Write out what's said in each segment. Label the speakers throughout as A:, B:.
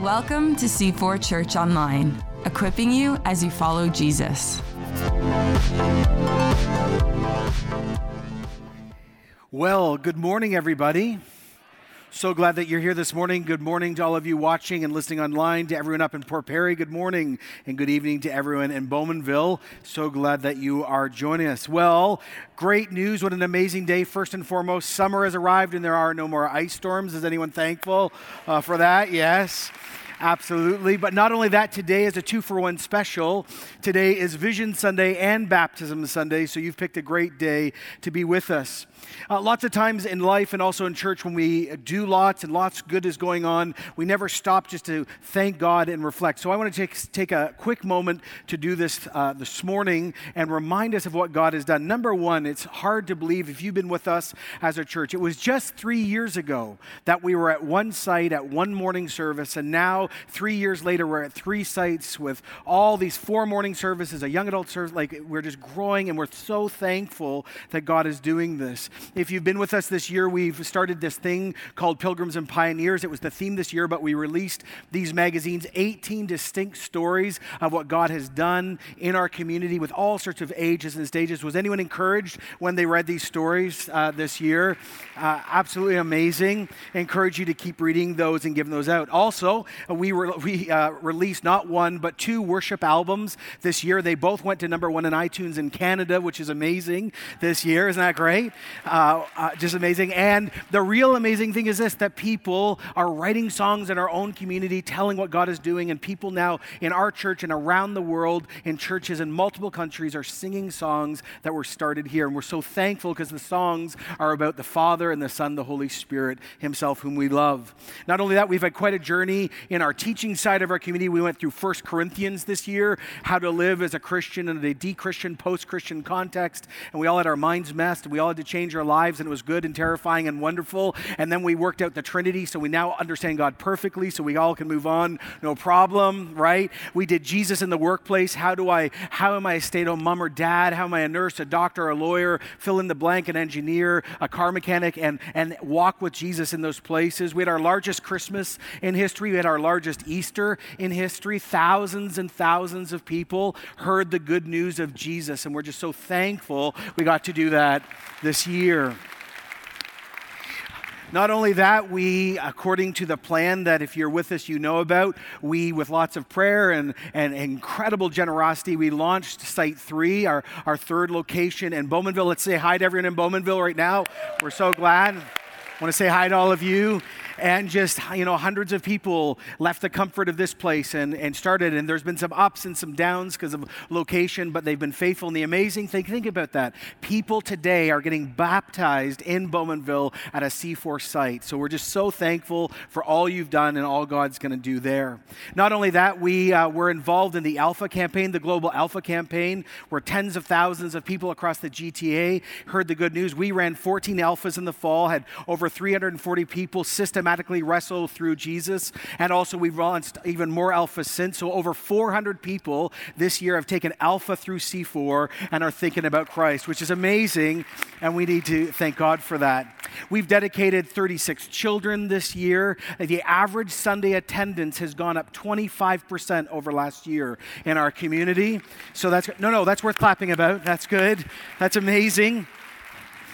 A: Welcome to C4 Church Online, equipping you as you follow Jesus.
B: Well, good morning, everybody. So glad that you're here this morning. Good morning to all of you watching and listening online, to everyone up in Port Perry. Good morning and good evening to everyone in Bowmanville. So glad that you are joining us. Well, great news. What an amazing day. First and foremost, summer has arrived and there are no more ice storms. Is anyone thankful uh, for that? Yes. Absolutely. But not only that, today is a two for one special. Today is Vision Sunday and Baptism Sunday, so you've picked a great day to be with us. Uh, lots of times in life and also in church, when we do lots and lots good is going on, we never stop just to thank God and reflect. So I want to take, take a quick moment to do this uh, this morning and remind us of what God has done. Number one, it's hard to believe if you've been with us as a church. It was just three years ago that we were at one site at one morning service, and now three years later, we're at three sites with all these four morning services, a young adult service. Like we're just growing, and we're so thankful that God is doing this. If you've been with us this year, we've started this thing called Pilgrims and Pioneers. It was the theme this year, but we released these magazines 18 distinct stories of what God has done in our community with all sorts of ages and stages. Was anyone encouraged when they read these stories uh, this year? Uh, absolutely amazing. I encourage you to keep reading those and giving those out. Also, we, re- we uh, released not one, but two worship albums this year. They both went to number one in iTunes in Canada, which is amazing this year. Isn't that great? Uh, uh, just amazing. And the real amazing thing is this that people are writing songs in our own community, telling what God is doing, and people now in our church and around the world in churches in multiple countries are singing songs that were started here. And we're so thankful because the songs are about the Father and the Son, the Holy Spirit Himself, whom we love. Not only that, we've had quite a journey in our teaching side of our community. We went through First Corinthians this year, how to live as a Christian in a de Christian, post Christian context. And we all had our minds messed. We all had to change our lives and it was good and terrifying and wonderful. And then we worked out the Trinity, so we now understand God perfectly, so we all can move on, no problem, right? We did Jesus in the workplace. How do I, how am I a stay-at-home mom or dad? How am I a nurse, a doctor, a lawyer, fill in the blank, an engineer, a car mechanic, and, and walk with Jesus in those places? We had our largest Christmas in history. We had our largest Easter in history. Thousands and thousands of people heard the good news of Jesus, and we're just so thankful we got to do that this year. Not only that, we, according to the plan that if you're with us, you know about, we, with lots of prayer and, and incredible generosity, we launched Site 3, our, our third location in Bowmanville. Let's say hi to everyone in Bowmanville right now. We're so glad. I want to say hi to all of you and just, you know, hundreds of people left the comfort of this place and, and started. And there's been some ups and some downs because of location, but they've been faithful. And the amazing thing, think about that. People today are getting baptized in Bowmanville at a C4 site. So we're just so thankful for all you've done and all God's going to do there. Not only that, we uh, were involved in the Alpha campaign, the global Alpha campaign, where tens of thousands of people across the GTA heard the good news. We ran 14 Alphas in the fall, had over 340 people systematically systematically wrestle through Jesus. And also, we've launched even more Alpha since. So, over 400 people this year have taken Alpha through C4 and are thinking about Christ, which is amazing. And we need to thank God for that. We've dedicated 36 children this year. The average Sunday attendance has gone up 25% over last year in our community. So, that's no, no, that's worth clapping about. That's good. That's amazing.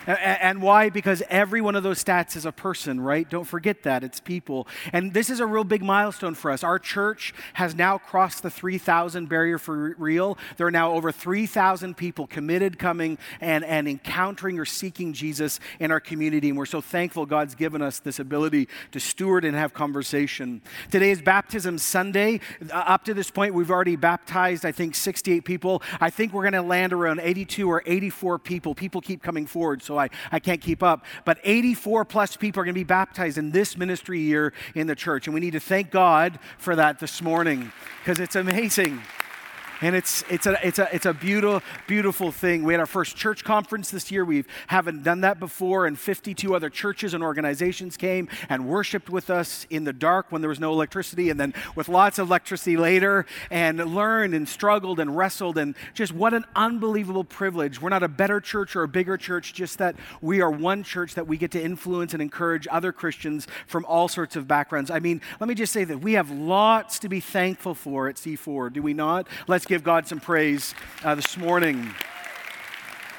B: And why? Because every one of those stats is a person, right? Don't forget that. It's people. And this is a real big milestone for us. Our church has now crossed the 3,000 barrier for real. There are now over 3,000 people committed, coming and, and encountering or seeking Jesus in our community. And we're so thankful God's given us this ability to steward and have conversation. Today is Baptism Sunday. Uh, up to this point, we've already baptized, I think, 68 people. I think we're going to land around 82 or 84 people. People keep coming forward. So I, I can't keep up. But 84 plus people are going to be baptized in this ministry year in the church. And we need to thank God for that this morning because it's amazing. And it's, it's, a, it's, a, it's a beautiful, beautiful thing. We had our first church conference this year. We haven't done that before, and 52 other churches and organizations came and worshiped with us in the dark when there was no electricity, and then with lots of electricity later, and learned and struggled and wrestled. And just what an unbelievable privilege. We're not a better church or a bigger church, just that we are one church that we get to influence and encourage other Christians from all sorts of backgrounds. I mean, let me just say that we have lots to be thankful for at C4, do we not? Let's give God some praise uh, this morning.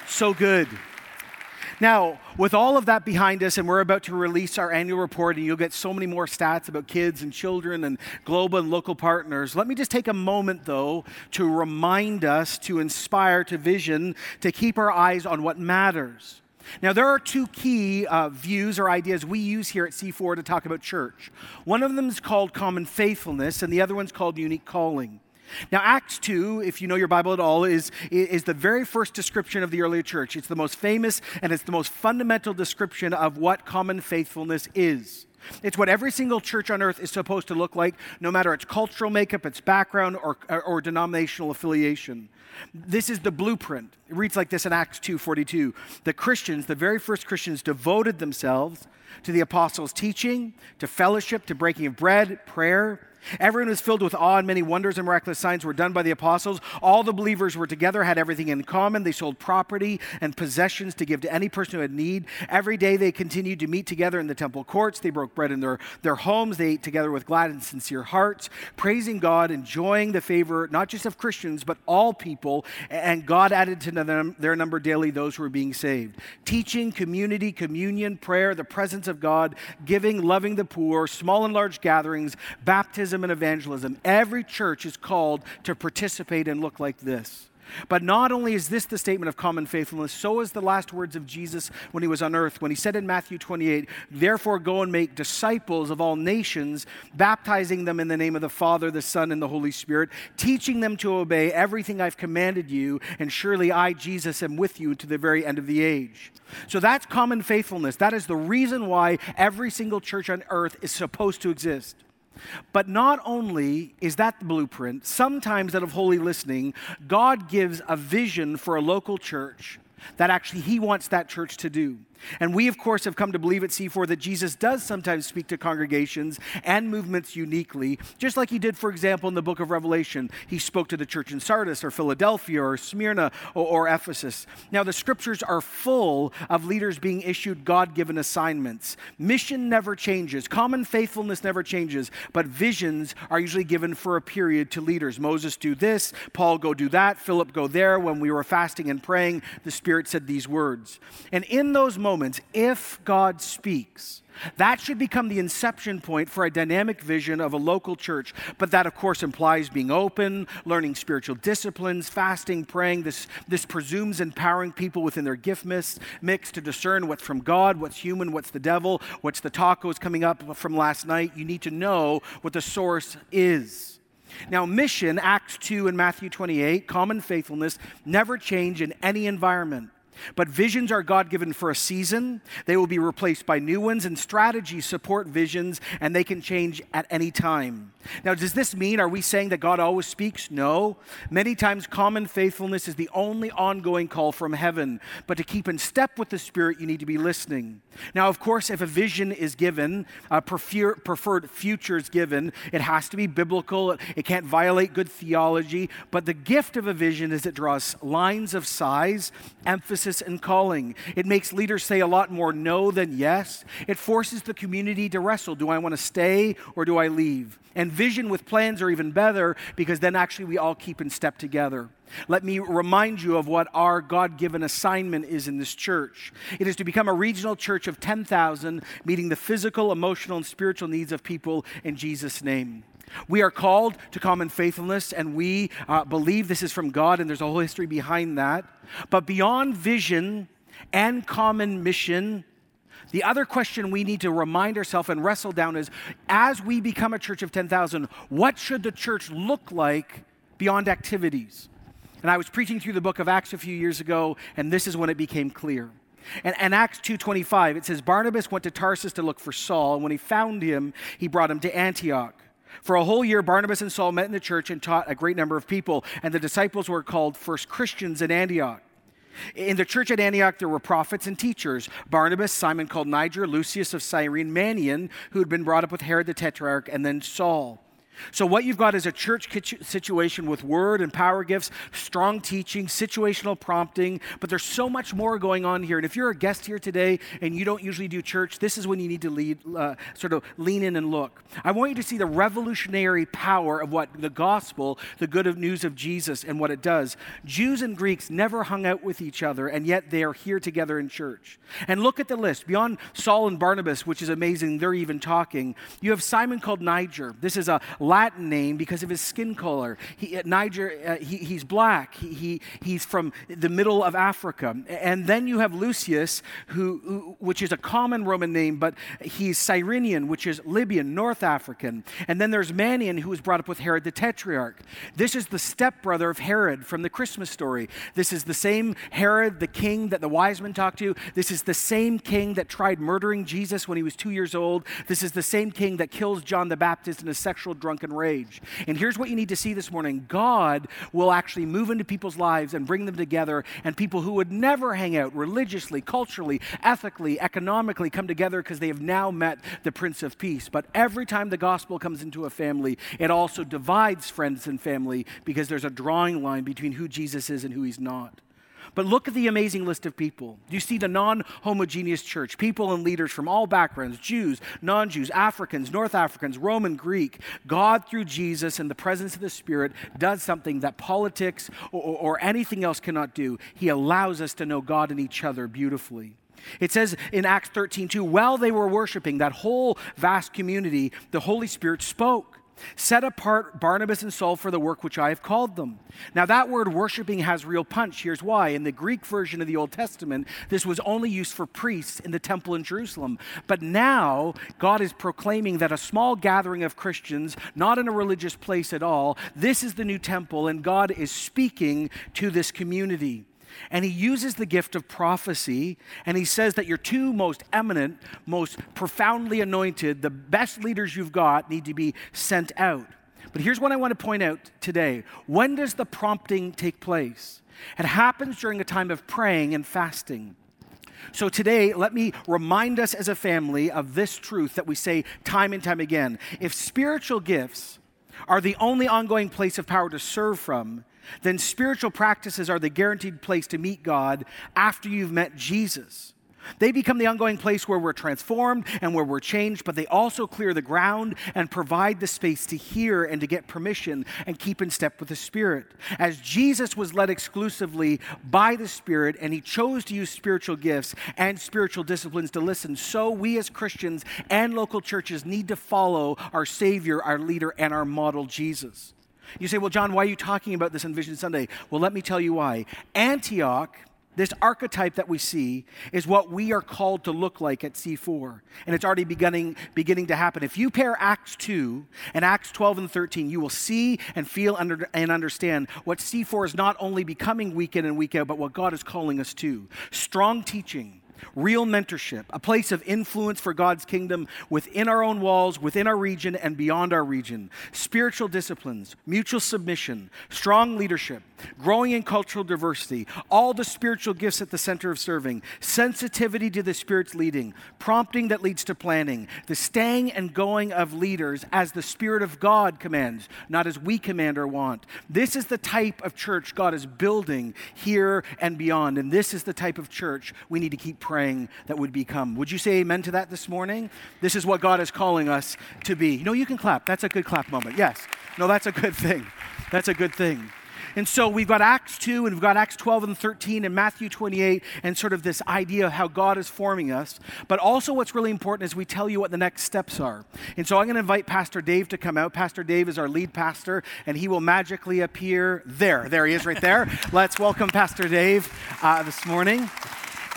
B: So good. Now, with all of that behind us, and we're about to release our annual report, and you'll get so many more stats about kids and children and global and local partners. Let me just take a moment, though, to remind us, to inspire, to vision, to keep our eyes on what matters. Now, there are two key uh, views or ideas we use here at C4 to talk about church. One of them is called common faithfulness, and the other one's called unique calling. Now, Acts 2, if you know your Bible at all, is, is the very first description of the early church. It's the most famous and it's the most fundamental description of what common faithfulness is. It's what every single church on earth is supposed to look like, no matter its cultural makeup, its background, or, or denominational affiliation. This is the blueprint. It reads like this in Acts 2:42. The Christians, the very first Christians, devoted themselves to the apostles' teaching, to fellowship, to breaking of bread, prayer, Everyone was filled with awe, and many wonders and miraculous signs were done by the apostles. All the believers were together, had everything in common. They sold property and possessions to give to any person who had need. Every day they continued to meet together in the temple courts. They broke bread in their, their homes. They ate together with glad and sincere hearts, praising God, enjoying the favor not just of Christians, but all people. And God added to them, their number daily those who were being saved. Teaching, community, communion, prayer, the presence of God, giving, loving the poor, small and large gatherings, baptism and evangelism. Every church is called to participate and look like this. But not only is this the statement of common faithfulness, so is the last words of Jesus when he was on earth, when he said in Matthew 28, Therefore go and make disciples of all nations, baptizing them in the name of the Father, the Son, and the Holy Spirit, teaching them to obey everything I've commanded you, and surely I, Jesus, am with you to the very end of the age. So that's common faithfulness. That is the reason why every single church on earth is supposed to exist. But not only is that the blueprint, sometimes out of holy listening, God gives a vision for a local church that actually He wants that church to do. And we, of course, have come to believe at C4 that Jesus does sometimes speak to congregations and movements uniquely, just like he did, for example, in the book of Revelation. He spoke to the church in Sardis or Philadelphia or Smyrna or, or Ephesus. Now, the scriptures are full of leaders being issued God given assignments. Mission never changes, common faithfulness never changes, but visions are usually given for a period to leaders. Moses, do this, Paul, go do that, Philip, go there. When we were fasting and praying, the Spirit said these words. And in those moments, moments, if God speaks, that should become the inception point for a dynamic vision of a local church. But that, of course, implies being open, learning spiritual disciplines, fasting, praying. This, this presumes empowering people within their gift mix, mix to discern what's from God, what's human, what's the devil, what's the tacos coming up from last night. You need to know what the source is. Now, mission, Acts 2 and Matthew 28, common faithfulness, never change in any environment. But visions are God given for a season. They will be replaced by new ones, and strategies support visions, and they can change at any time. Now, does this mean, are we saying that God always speaks? No. Many times, common faithfulness is the only ongoing call from heaven. But to keep in step with the Spirit, you need to be listening. Now, of course, if a vision is given, a prefer- preferred future is given, it has to be biblical. It can't violate good theology. But the gift of a vision is it draws lines of size, emphasis, and calling. It makes leaders say a lot more no than yes. It forces the community to wrestle do I want to stay or do I leave? And vision with plans are even better because then actually we all keep in step together. Let me remind you of what our God given assignment is in this church. It is to become a regional church of 10,000, meeting the physical, emotional, and spiritual needs of people in Jesus' name. We are called to common faithfulness, and we uh, believe this is from God, and there's a whole history behind that. But beyond vision and common mission, the other question we need to remind ourselves and wrestle down is as we become a church of 10,000, what should the church look like beyond activities? And I was preaching through the book of Acts a few years ago, and this is when it became clear. And, and Acts 2.25, it says, Barnabas went to Tarsus to look for Saul, and when he found him, he brought him to Antioch. For a whole year, Barnabas and Saul met in the church and taught a great number of people, and the disciples were called first Christians in Antioch. In the church at Antioch, there were prophets and teachers Barnabas, Simon called Niger, Lucius of Cyrene, Manaen, who had been brought up with Herod the Tetrarch, and then Saul. So, what you've got is a church situation with word and power gifts, strong teaching, situational prompting, but there's so much more going on here. And if you're a guest here today and you don't usually do church, this is when you need to lead, uh, sort of lean in and look. I want you to see the revolutionary power of what the gospel, the good news of Jesus, and what it does. Jews and Greeks never hung out with each other, and yet they are here together in church. And look at the list. Beyond Saul and Barnabas, which is amazing, they're even talking, you have Simon called Niger. This is a Latin name because of his skin color. He, Niger, uh, he, he's black. He, he, he's from the middle of Africa. And then you have Lucius, who, which is a common Roman name, but he's Cyrenian, which is Libyan, North African. And then there's Manaen, who was brought up with Herod the Tetrarch. This is the stepbrother of Herod from the Christmas story. This is the same Herod, the king that the wise men talked to. This is the same king that tried murdering Jesus when he was two years old. This is the same king that kills John the Baptist in a sexual drunk drunken rage. And here's what you need to see this morning God will actually move into people's lives and bring them together, and people who would never hang out religiously, culturally, ethically, economically come together because they have now met the Prince of Peace. But every time the gospel comes into a family, it also divides friends and family because there's a drawing line between who Jesus is and who he's not. But look at the amazing list of people. You see the non homogeneous church, people and leaders from all backgrounds Jews, non Jews, Africans, North Africans, Roman, Greek. God, through Jesus and the presence of the Spirit, does something that politics or, or anything else cannot do. He allows us to know God and each other beautifully. It says in Acts 13, 2, while they were worshiping, that whole vast community, the Holy Spirit spoke. Set apart Barnabas and Saul for the work which I have called them. Now, that word worshiping has real punch. Here's why. In the Greek version of the Old Testament, this was only used for priests in the temple in Jerusalem. But now, God is proclaiming that a small gathering of Christians, not in a religious place at all, this is the new temple, and God is speaking to this community. And he uses the gift of prophecy, and he says that your two most eminent, most profoundly anointed, the best leaders you've got need to be sent out. But here's what I want to point out today. When does the prompting take place? It happens during a time of praying and fasting. So today, let me remind us as a family of this truth that we say time and time again. If spiritual gifts are the only ongoing place of power to serve from, then spiritual practices are the guaranteed place to meet God after you've met Jesus. They become the ongoing place where we're transformed and where we're changed, but they also clear the ground and provide the space to hear and to get permission and keep in step with the Spirit. As Jesus was led exclusively by the Spirit and he chose to use spiritual gifts and spiritual disciplines to listen, so we as Christians and local churches need to follow our Savior, our leader, and our model, Jesus. You say, well, John, why are you talking about this on Vision Sunday? Well, let me tell you why. Antioch, this archetype that we see, is what we are called to look like at C4. And it's already beginning, beginning to happen. If you pair Acts 2 and Acts 12 and 13, you will see and feel under, and understand what C4 is not only becoming week in and week out, but what God is calling us to. Strong teaching real mentorship, a place of influence for God's kingdom within our own walls, within our region, and beyond our region, spiritual disciplines, mutual submission, strong leadership, growing in cultural diversity, all the spiritual gifts at the center of serving, sensitivity to the Spirit's leading, prompting that leads to planning, the staying and going of leaders as the Spirit of God commands, not as we command or want. This is the type of church God is building here and beyond, and this is the type of church we need to keep praying that would become. Would you say amen to that this morning? This is what God is calling us to be. You know, you can clap. That's a good clap moment. Yes. No, that's a good thing. That's a good thing. And so we've got Acts 2 and we've got Acts 12 and 13 and Matthew 28 and sort of this idea of how God is forming us. But also, what's really important is we tell you what the next steps are. And so I'm going to invite Pastor Dave to come out. Pastor Dave is our lead pastor, and he will magically appear there. There he is right there. Let's welcome Pastor Dave uh, this morning.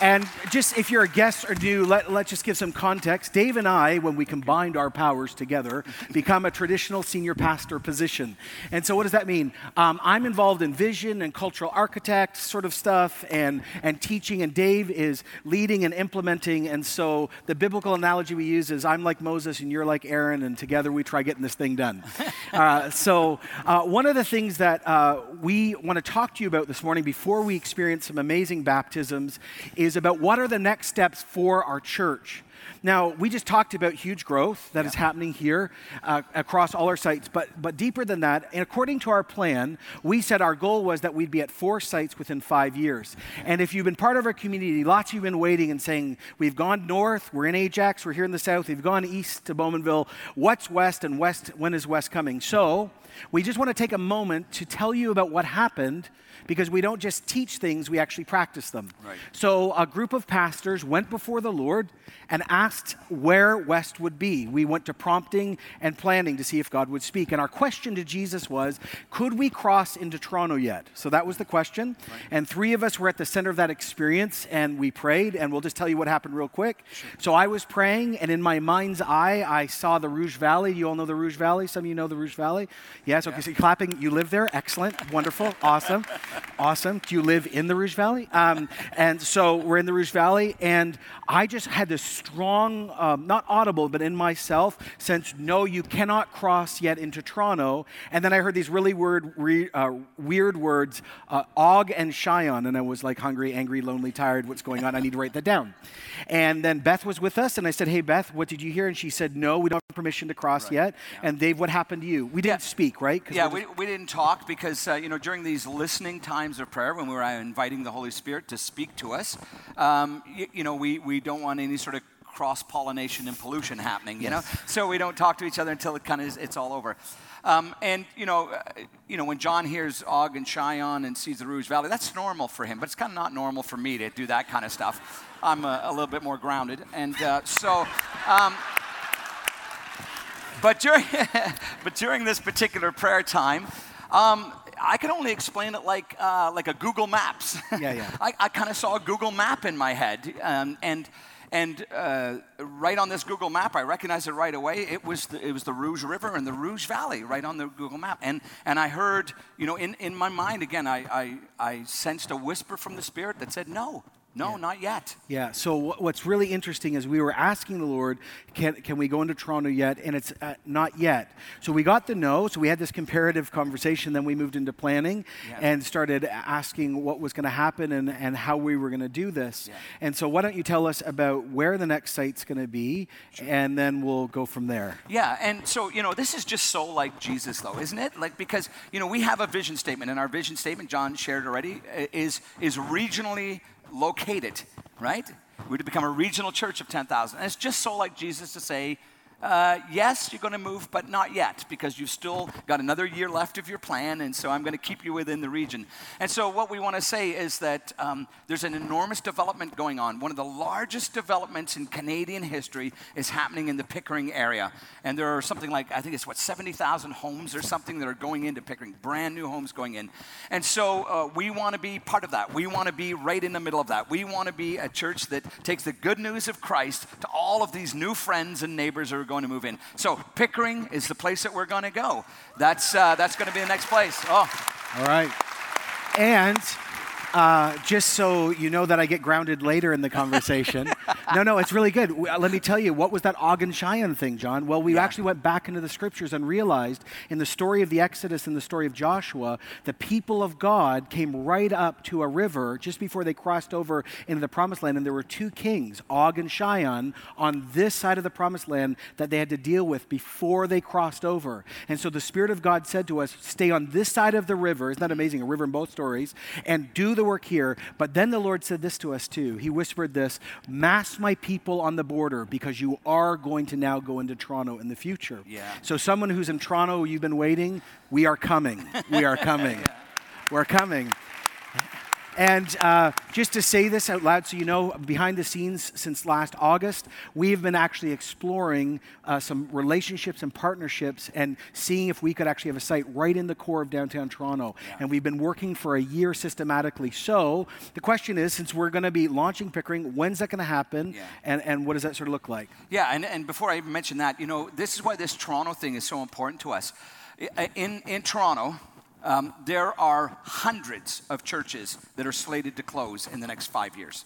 B: And just if you're a guest or new, let, let's just give some context. Dave and I, when we combined our powers together, become a traditional senior pastor position. And so, what does that mean? Um, I'm involved in vision and cultural architect sort of stuff and, and teaching, and Dave is leading and implementing. And so, the biblical analogy we use is I'm like Moses and you're like Aaron, and together we try getting this thing done. uh, so, uh, one of the things that uh, we want to talk to you about this morning before we experience some amazing baptisms is about what are the next steps for our church. Now, we just talked about huge growth that yeah. is happening here uh, across all our sites, but, but deeper than that, and according to our plan, we said our goal was that we'd be at four sites within five years. And if you've been part of our community, lots of you have been waiting and saying, We've gone north, we're in Ajax, we're here in the south, we've gone east to Bowmanville. What's west, and west, when is west coming? So, we just want to take a moment to tell you about what happened because we don't just teach things, we actually practice them. Right. So a group of pastors went before the Lord and asked where West would be. We went to prompting and planning to see if God would speak. And our question to Jesus was, could we cross into Toronto yet? So that was the question. Right. And three of us were at the center of that experience and we prayed. And we'll just tell you what happened real quick. Sure. So I was praying, and in my mind's eye, I saw the Rouge Valley. You all know the Rouge Valley? Some of you know the Rouge Valley? Yes, okay, yeah. so clapping. You live there? Excellent, wonderful, awesome. Awesome. Do you live in the Rouge Valley? Um, and so we're in the Rouge Valley, and I just had this strong, um, not audible, but in myself sense, no, you cannot cross yet into Toronto. And then I heard these really weird, re, uh, weird words, uh, Og and Sihon, and I was like hungry, angry, lonely, tired. What's going on? I need to write that down. And then Beth was with us, and I said, Hey, Beth, what did you hear? And she said, No, we don't have permission to cross right. yet. Yeah. And Dave, what happened to you? We didn't yeah. speak, right?
C: Yeah, we, we didn't talk because, uh, you know, during these listening times of prayer, when we were uh, inviting the Holy Spirit to speak to us, um, you, you know, we, we don't want any sort of cross pollination and pollution happening, you yes. know? So we don't talk to each other until it kind of it's all over. Um, and you know, uh, you know, when John hears Og and Sihon and sees the Rouge Valley, that's normal for him, but it's kind of not normal for me to do that kind of stuff. I'm a, a little bit more grounded, and uh, so. Um, but during, but during this particular prayer time, um, I can only explain it like, uh, like a Google Maps. Yeah, yeah. I, I kind of saw a Google map in my head, um, and and uh, right on this Google map, I recognized it right away. It was the, it was the Rouge River and the Rouge Valley right on the Google map. And, and I heard, you know, in, in my mind, again, I, I, I sensed a whisper from the Spirit that said, no, no, yeah. not yet.
B: Yeah. So what's really interesting is we were asking the Lord, can, can we go into Toronto yet? And it's uh, not yet. So we got the no. So we had this comparative conversation. Then we moved into planning yeah. and started asking what was going to happen and, and how we were going to do this. Yeah. And so why don't you tell us about where the next site's going to be, sure. and then we'll go from there.
C: Yeah. And so you know, this is just so like Jesus, though, isn't it? Like because you know we have a vision statement, and our vision statement, John shared already, is is regionally located, right? We're to become a regional church of 10,000. And it's just so like Jesus to say, uh, yes, you're going to move, but not yet, because you've still got another year left of your plan, and so I'm going to keep you within the region. And so, what we want to say is that um, there's an enormous development going on. One of the largest developments in Canadian history is happening in the Pickering area. And there are something like, I think it's what, 70,000 homes or something that are going into Pickering, brand new homes going in. And so, uh, we want to be part of that. We want to be right in the middle of that. We want to be a church that takes the good news of Christ to all of these new friends and neighbors are going to move in. So Pickering is the place that we're going to go. That's, uh, that's going to be the next place. Oh.
B: All right. And uh, just so you know that I get grounded later in the conversation. no, no, it's really good. Let me tell you, what was that Og and Sihon thing, John? Well, we yeah. actually went back into the scriptures and realized in the story of the Exodus and the story of Joshua, the people of God came right up to a river just before they crossed over into the promised land, and there were two kings, Og and Cheyenne, on this side of the promised land that they had to deal with before they crossed over. And so the Spirit of God said to us, Stay on this side of the river. Isn't that amazing? A river in both stories, and do the the work here. But then the Lord said this to us too. He whispered this Mass my people on the border because you are going to now go into Toronto in the future. Yeah. So, someone who's in Toronto, you've been waiting, we are coming. We are coming. yeah. We're coming. And uh, just to say this out loud so you know, behind the scenes since last August, we have been actually exploring uh, some relationships and partnerships and seeing if we could actually have a site right in the core of downtown Toronto. Yeah. And we've been working for a year systematically. So the question is since we're going to be launching Pickering, when's that going to happen? Yeah. And, and what does that sort of look like?
C: Yeah, and, and before I even mention that, you know, this is why this Toronto thing is so important to us. In, in Toronto, um, there are hundreds of churches that are slated to close in the next five years.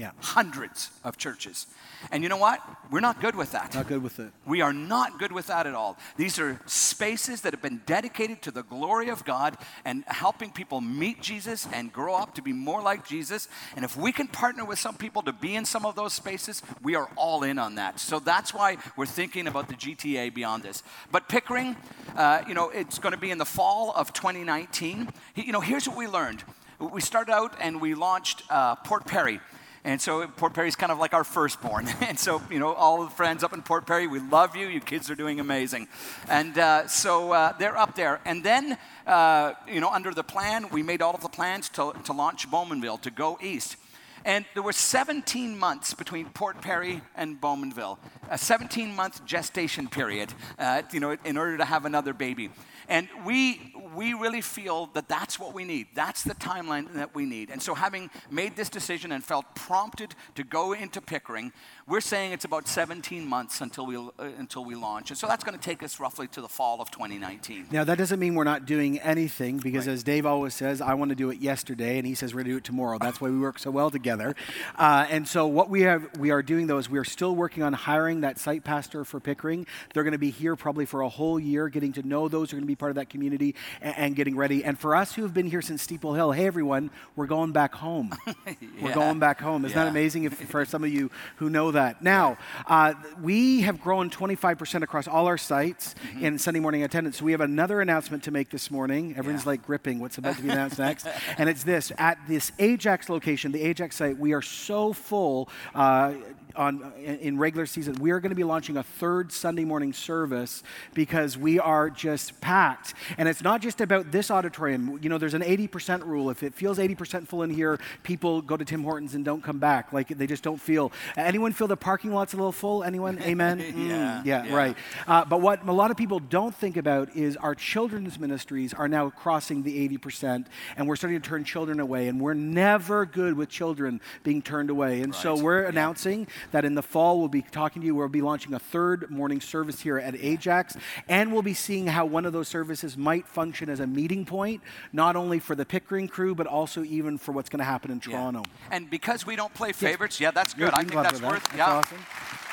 B: Yeah.
C: Hundreds of churches. And you know what? We're not good with that.
B: Not good with it.
C: We are not good with that at all. These are spaces that have been dedicated to the glory of God and helping people meet Jesus and grow up to be more like Jesus. And if we can partner with some people to be in some of those spaces, we are all in on that. So that's why we're thinking about the GTA beyond this. But Pickering, uh, you know, it's going to be in the fall of 2019. You know, here's what we learned. We started out and we launched uh, Port Perry. And so Port Perry is kind of like our firstborn. and so, you know, all the friends up in Port Perry, we love you. You kids are doing amazing. And uh, so uh, they're up there. And then, uh, you know, under the plan, we made all of the plans to, to launch Bowmanville, to go east. And there were 17 months between Port Perry and Bowmanville, a 17 month gestation period, uh, you know, in order to have another baby. And we, we really feel that that's what we need. That's the timeline that we need. And so, having made this decision and felt prompted to go into Pickering, we're saying it's about 17 months until we, uh, until we launch. And so, that's going to take us roughly to the fall of 2019.
B: Now, that doesn't mean we're not doing anything because, right. as Dave always says, I want to do it yesterday, and he says we're going to do it tomorrow. That's why we work so well together. Uh, and so, what we, have, we are doing, though, is we are still working on hiring that site pastor for Pickering. They're going to be here probably for a whole year, getting to know those who are going to be part of that community and, and getting ready. And for us who have been here since Steeple Hill, hey everyone, we're going back home. yeah. We're going back home. Isn't yeah. that amazing if, for some of you who know that? Now, uh, we have grown 25% across all our sites mm-hmm. in Sunday morning attendance. So we have another announcement to make this morning. Everyone's yeah. like gripping what's about to be announced next. And it's this at this Ajax location, the Ajax site, we are so full. Uh, on in regular season, we are going to be launching a third Sunday morning service because we are just packed. And it's not just about this auditorium. You know, there's an 80% rule. If it feels 80% full in here, people go to Tim Hortons and don't come back. Like they just don't feel. Anyone feel the parking lot's a little full? Anyone? Amen.
C: yeah,
B: mm, yeah, yeah, right. Uh, but what a lot of people don't think about is our children's ministries are now crossing the 80%, and we're starting to turn children away. And we're never good with children being turned away. And right. so we're yeah. announcing that in the fall we'll be talking to you. We'll be launching a third morning service here at Ajax, and we'll be seeing how one of those services might function as a meeting point, not only for the Pickering crew, but also even for what's going to happen in Toronto.
C: Yeah. And because we don't play favorites, yeah, that's good. I think that's worth.
B: That. yeah. awesome.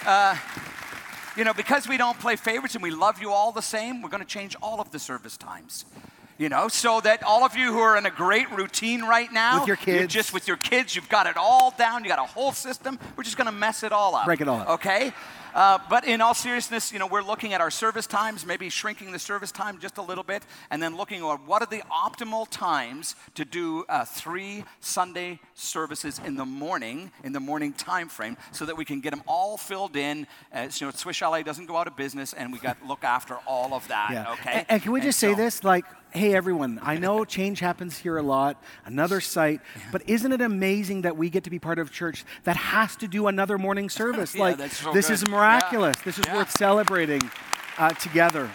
B: Uh,
C: you know, because we don't play favorites and we love you all the same, we're going to change all of the service times you know, so that all of you who are in a great routine right now,
B: with your kids,
C: just with your kids, you've got it all down, you got a whole system. We're just going to mess it all up.
B: Break it all up.
C: Okay? Uh, but in all seriousness, you know, we're looking at our service times, maybe shrinking the service time just a little bit, and then looking at what are the optimal times to do uh, three Sunday services in the morning, in the morning time frame, so that we can get them all filled in. Uh, so, you know, Swiss Chalet doesn't go out of business, and we got to look after all of that. Yeah. Okay.
B: And, and can we just and say so, this, like? Hey, everyone, I know change happens here a lot, another site, yeah. but isn't it amazing that we get to be part of a church that has to do another morning service?
C: yeah,
B: like,
C: so
B: this
C: good.
B: is miraculous. Yeah. This is worth celebrating uh, together.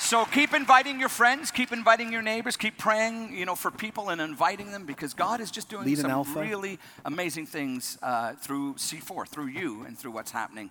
C: So keep inviting your friends, keep inviting your neighbors, keep praying, you know, for people and inviting them because God is just doing
B: Lead
C: some really amazing things uh, through C4, through you, and through what's happening.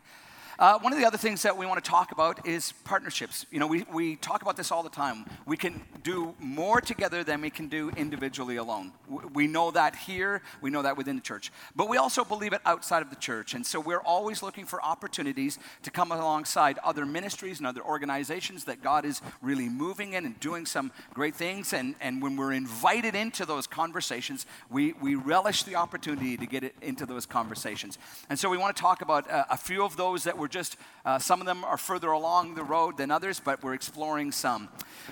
C: Uh, one of the other things that we want to talk about is partnerships. You know, we, we talk about this all the time. We can do more together than we can do individually alone. We know that here, we know that within the church. But we also believe it outside of the church. And so we're always looking for opportunities to come alongside other ministries and other organizations that God is really moving in and doing some great things. And, and when we're invited into those conversations, we, we relish the opportunity to get into those conversations. And so we want to talk about uh, a few of those that we're just, uh, some of them are further along the road than others, but we're exploring some.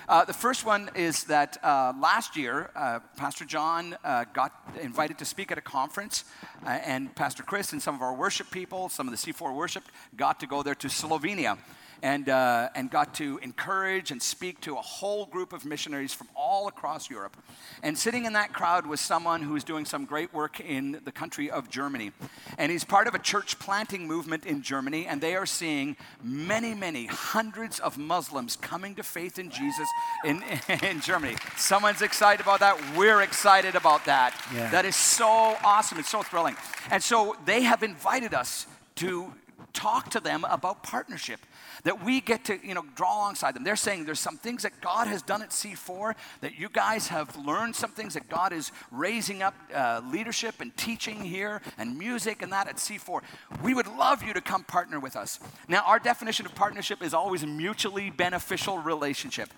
C: Uh, the first one is that uh, last year, uh, Pastor John uh, got invited to speak at a conference, and Pastor Chris and some of our worship people, some of the C4 worship, got to go there to Slovenia. And, uh, and got to encourage and speak to a whole group of missionaries from all across Europe. And sitting in that crowd was someone who was doing some great work in the country of Germany. And he's part of a church planting movement in Germany, and they are seeing many, many hundreds of Muslims coming to faith in Jesus in, in Germany. Someone's excited about that. We're excited about that.
B: Yeah.
C: That is so awesome. It's so thrilling. And so they have invited us to talk to them about partnership that we get to you know draw alongside them. They're saying there's some things that god has done at c4 that you guys have learned some things that god is raising up uh, leadership and teaching here and music and that at c4 we would love you to come partner with us. Now our definition of partnership is always a mutually beneficial relationship.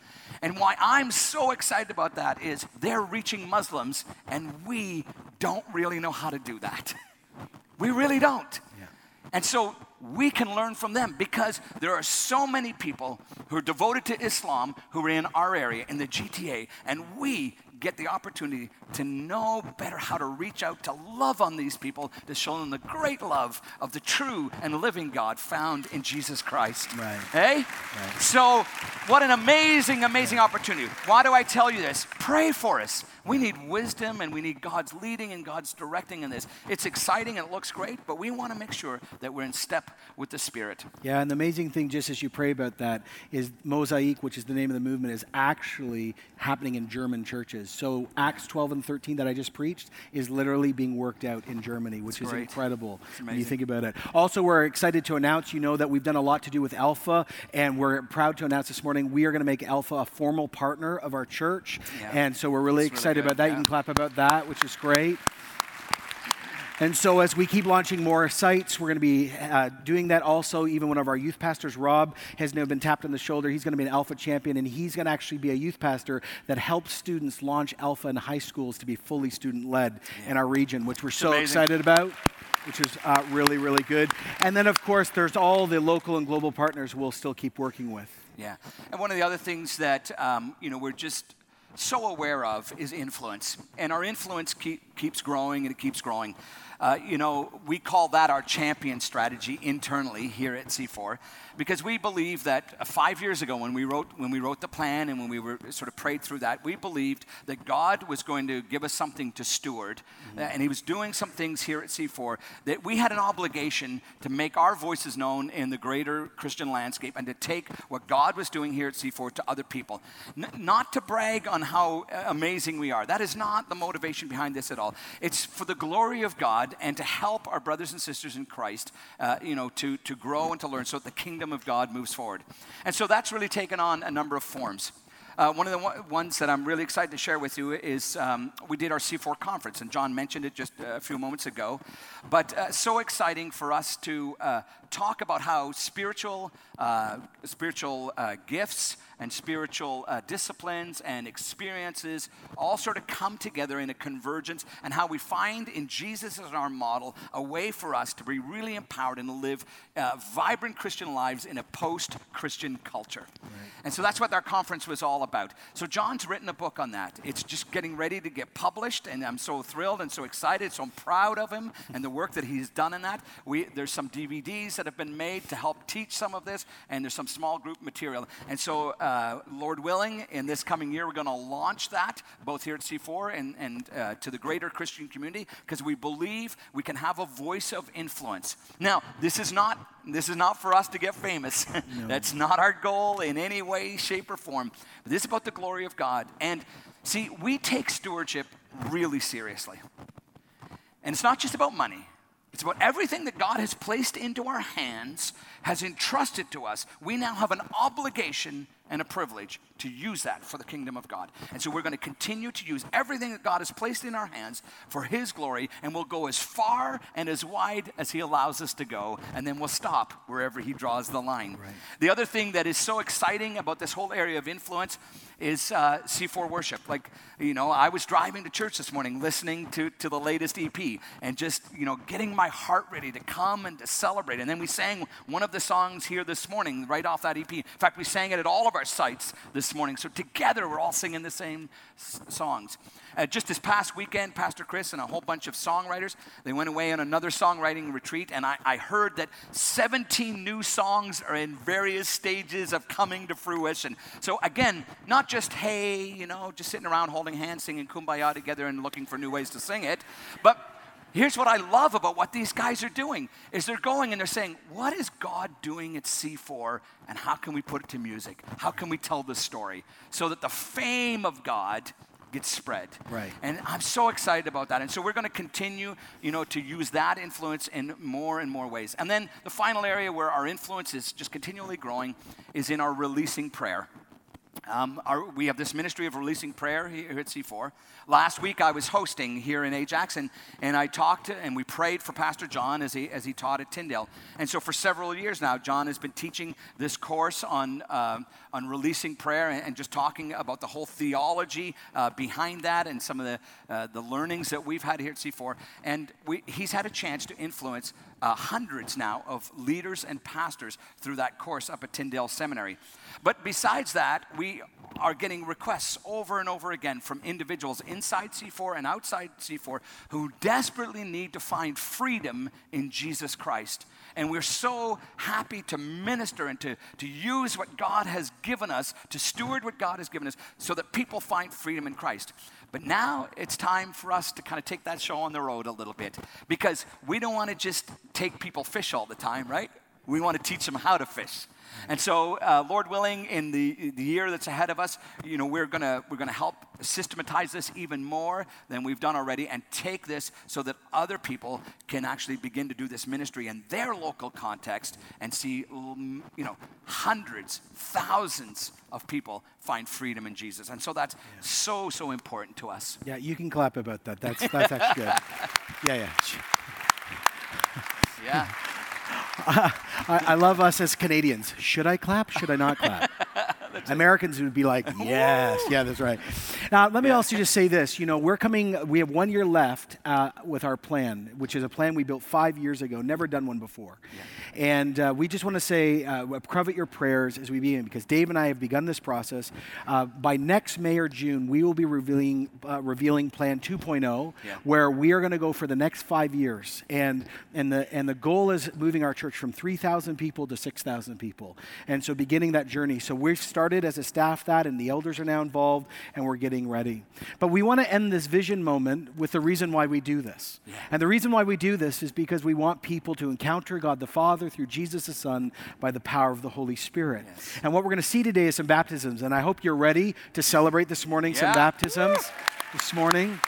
C: And why i'm so excited about that is they're reaching muslims and we don't really know how to do that. We really don't. And so we can learn from them because there are so many people who are devoted to Islam who are in our area, in the GTA, and we get the opportunity to know better how to reach out to love on these people, to show them the great love of the true and living God found in Jesus Christ.
B: Right.
C: Hey?
B: Right.
C: So, what an amazing, amazing opportunity. Why do I tell you this? Pray for us. We need wisdom and we need God's leading and God's directing in this. It's exciting and it looks great, but we want to make sure that we're in step with the Spirit.
B: Yeah, and the amazing thing, just as you pray about that, is Mosaic, which is the name of the movement, is actually happening in German churches. So Acts 12 and 13 that I just preached is literally being worked out in Germany, which is
C: great.
B: incredible when you think about it. Also, we're excited to announce, you know, that we've done a lot to do with Alpha, and we're proud to announce this morning we are going to make Alpha a formal partner of our church.
C: Yeah.
B: And so we're really
C: really
B: excited
C: good,
B: about that. You can clap about that, which is great. And so, as we keep launching more sites, we're going to be uh, doing that also. Even one of our youth pastors, Rob, has now been tapped on the shoulder. He's going to be an Alpha champion, and he's going to actually be a youth pastor that helps students launch Alpha in high schools to be fully student led in our region, which we're so
C: amazing.
B: excited about. Which is uh, really, really good. And then, of course, there's all the local and global partners we'll still keep working with.
C: Yeah. And one of the other things that, um, you know, we're just so aware of is influence. And our influence keep, keeps growing and it keeps growing. Uh, you know, we call that our champion strategy internally here at C4 because we believe that uh, five years ago when we wrote when we wrote the plan and when we were sort of prayed through that, we believed that God was going to give us something to steward, uh, and He was doing some things here at C4 that we had an obligation to make our voices known in the greater Christian landscape and to take what God was doing here at C4 to other people. N- not to brag on how uh, amazing we are. That is not the motivation behind this at all. It's for the glory of God and to help our brothers and sisters in Christ, uh, you know, to, to grow and to learn so that the kingdom of God moves forward. And so that's really taken on a number of forms. Uh, one of the one- ones that I'm really excited to share with you is um, we did our C4 conference, and John mentioned it just a few moments ago. But uh, so exciting for us to uh, talk about how spiritual, uh, spiritual uh, gifts and spiritual uh, disciplines and experiences all sort of come together in a convergence, and how we find in Jesus as our model a way for us to be really empowered and to live uh, vibrant Christian lives in a post Christian culture. And so that's what our conference was all about. So John's written a book on that. It's just getting ready to get published, and I'm so thrilled and so excited, so I'm proud of him and the work that he's done in that. We, there's some DVDs that have been made to help teach some of this, and there's some small group material. And so, uh, Lord willing, in this coming year, we're going to launch that both here at C4 and, and uh, to the greater Christian community because we believe we can have a voice of influence. Now, this is not this is not for us to get famous. That's not our goal in any way, shape, or form. But this is about the glory of God. And see, we take stewardship really seriously. And it's not just about money. It's about everything that God has placed into our hands, has entrusted to us. We now have an obligation and a privilege to use that for the kingdom of God. And so we're going to continue to use everything that God has placed in our hands for His glory, and we'll go as far and as wide as He allows us to go, and then we'll stop wherever He draws the line. The other thing that is so exciting about this whole area of influence is uh, C4 worship. Like, you know, I was driving to church this morning listening to, to the latest EP and just, you know, getting my heart ready to come and to celebrate. And then we sang one of the songs here this morning right off that EP. In fact, we sang it at all of our our sites this morning. So together, we're all singing the same s- songs. Uh, just this past weekend, Pastor Chris and a whole bunch of songwriters, they went away on another songwriting retreat, and I, I heard that 17 new songs are in various stages of coming to fruition. So again, not just, hey, you know, just sitting around holding hands, singing Kumbaya together and looking for new ways to sing it, but here's what I love about what these guys are doing is they're going and they're saying, what is God doing at C4 and how can we put it to music? How can we tell the story so that the fame of God gets spread.
B: Right.
C: And I'm so excited about that. And so we're going to continue, you know, to use that influence in more and more ways. And then the final area where our influence is just continually growing is in our releasing prayer. Um, our, we have this ministry of releasing prayer here at C4. Last week I was hosting here in Ajax, and, and I talked and we prayed for Pastor John as he, as he taught at Tyndale. And so for several years now, John has been teaching this course on, uh, on releasing prayer and, and, just talking about the whole theology uh, behind that and some of the, uh, the learnings that we've had here at C4. And we, he's had a chance to influence uh, hundreds now of leaders and pastors through that course up at Tyndale Seminary. But besides that, we are getting requests over and over again from individuals inside C4 and outside C4 who desperately need to find freedom in Jesus Christ. And we're so happy to minister and to, to use what God has given us, to steward what God has given us, so that people find freedom in Christ. But now it's time for us to kind of take that show on the road a little bit because we don't want to just take people fish all the time, right? We want to teach them how to fish. And so, uh, Lord willing, in the, the year that's ahead of us, you know, we're gonna we're gonna help systematize this even more than we've done already, and take this so that other people can actually begin to do this ministry in their local context and see, mm, you know, hundreds, thousands of people find freedom in Jesus. And so that's yeah. so so important to us.
B: Yeah, you can clap about that. That's that's actually good. Yeah, yeah.
C: Yeah.
B: I, I, love us as Canadians. Should I clap? Should I not clap? Americans would be like, yes, yeah, that's right. Now, let me yeah. also just say this. You know, we're coming, we have one year left uh, with our plan, which is a plan we built five years ago, never done one before. Yeah. And uh, we just want to say, uh, covet your prayers as we begin, because Dave and I have begun this process. Uh, by next May or June, we will be revealing, uh, revealing Plan 2.0, yeah. where we are going to go for the next five years. And, and, the, and the goal is moving our church from 3,000 people to 6,000 people. And so beginning that journey. So we've started as a staff that, and the elders are now involved, and we're getting ready. But we want to end this vision moment with the reason why we do this. Yeah. And the reason why we do this is because we want people to encounter God the Father through Jesus the Son by the power of the Holy Spirit. Yes. And what we're going to see today is some baptisms. And I hope you're ready to celebrate this morning yeah. some baptisms Woo! this morning.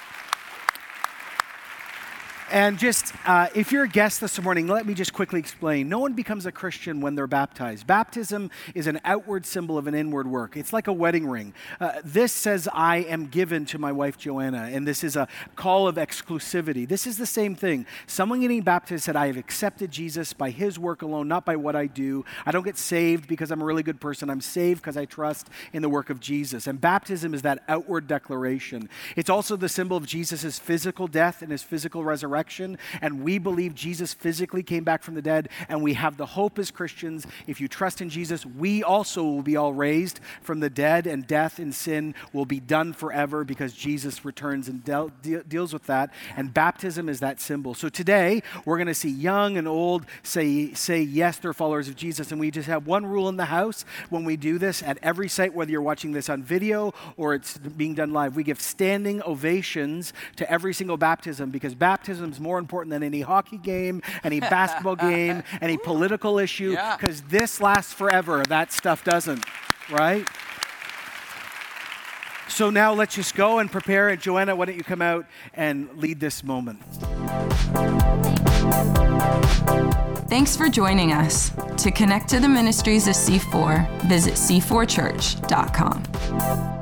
B: And just, uh, if you're a guest this morning, let me just quickly explain. No one becomes a Christian when they're baptized. Baptism is an outward symbol of an inward work. It's like a wedding ring. Uh, this says, I am given to my wife Joanna, and this is a call of exclusivity. This is the same thing. Someone getting baptized said, I have accepted Jesus by his work alone, not by what I do. I don't get saved because I'm a really good person. I'm saved because I trust in the work of Jesus. And baptism is that outward declaration. It's also the symbol of Jesus' physical death and his physical resurrection resurrection, and we believe Jesus physically came back from the dead, and we have the hope as Christians. If you trust in Jesus, we also will be all raised from the dead, and death and sin will be done forever because Jesus returns and de- de- deals with that. And baptism is that symbol. So today, we're going to see young and old say, say yes, they're followers of Jesus. And we just have one rule in the house when we do this at every site, whether you're watching this on video or it's being done live. We give standing ovations to every single baptism because baptism is more important than any hockey game, any basketball game, any political issue, because yeah. this lasts forever. That stuff doesn't, right? So now let's just go and prepare. And Joanna, why don't you come out and lead this moment?
A: Thanks for joining us. To connect to the ministries of C4, visit c4church.com.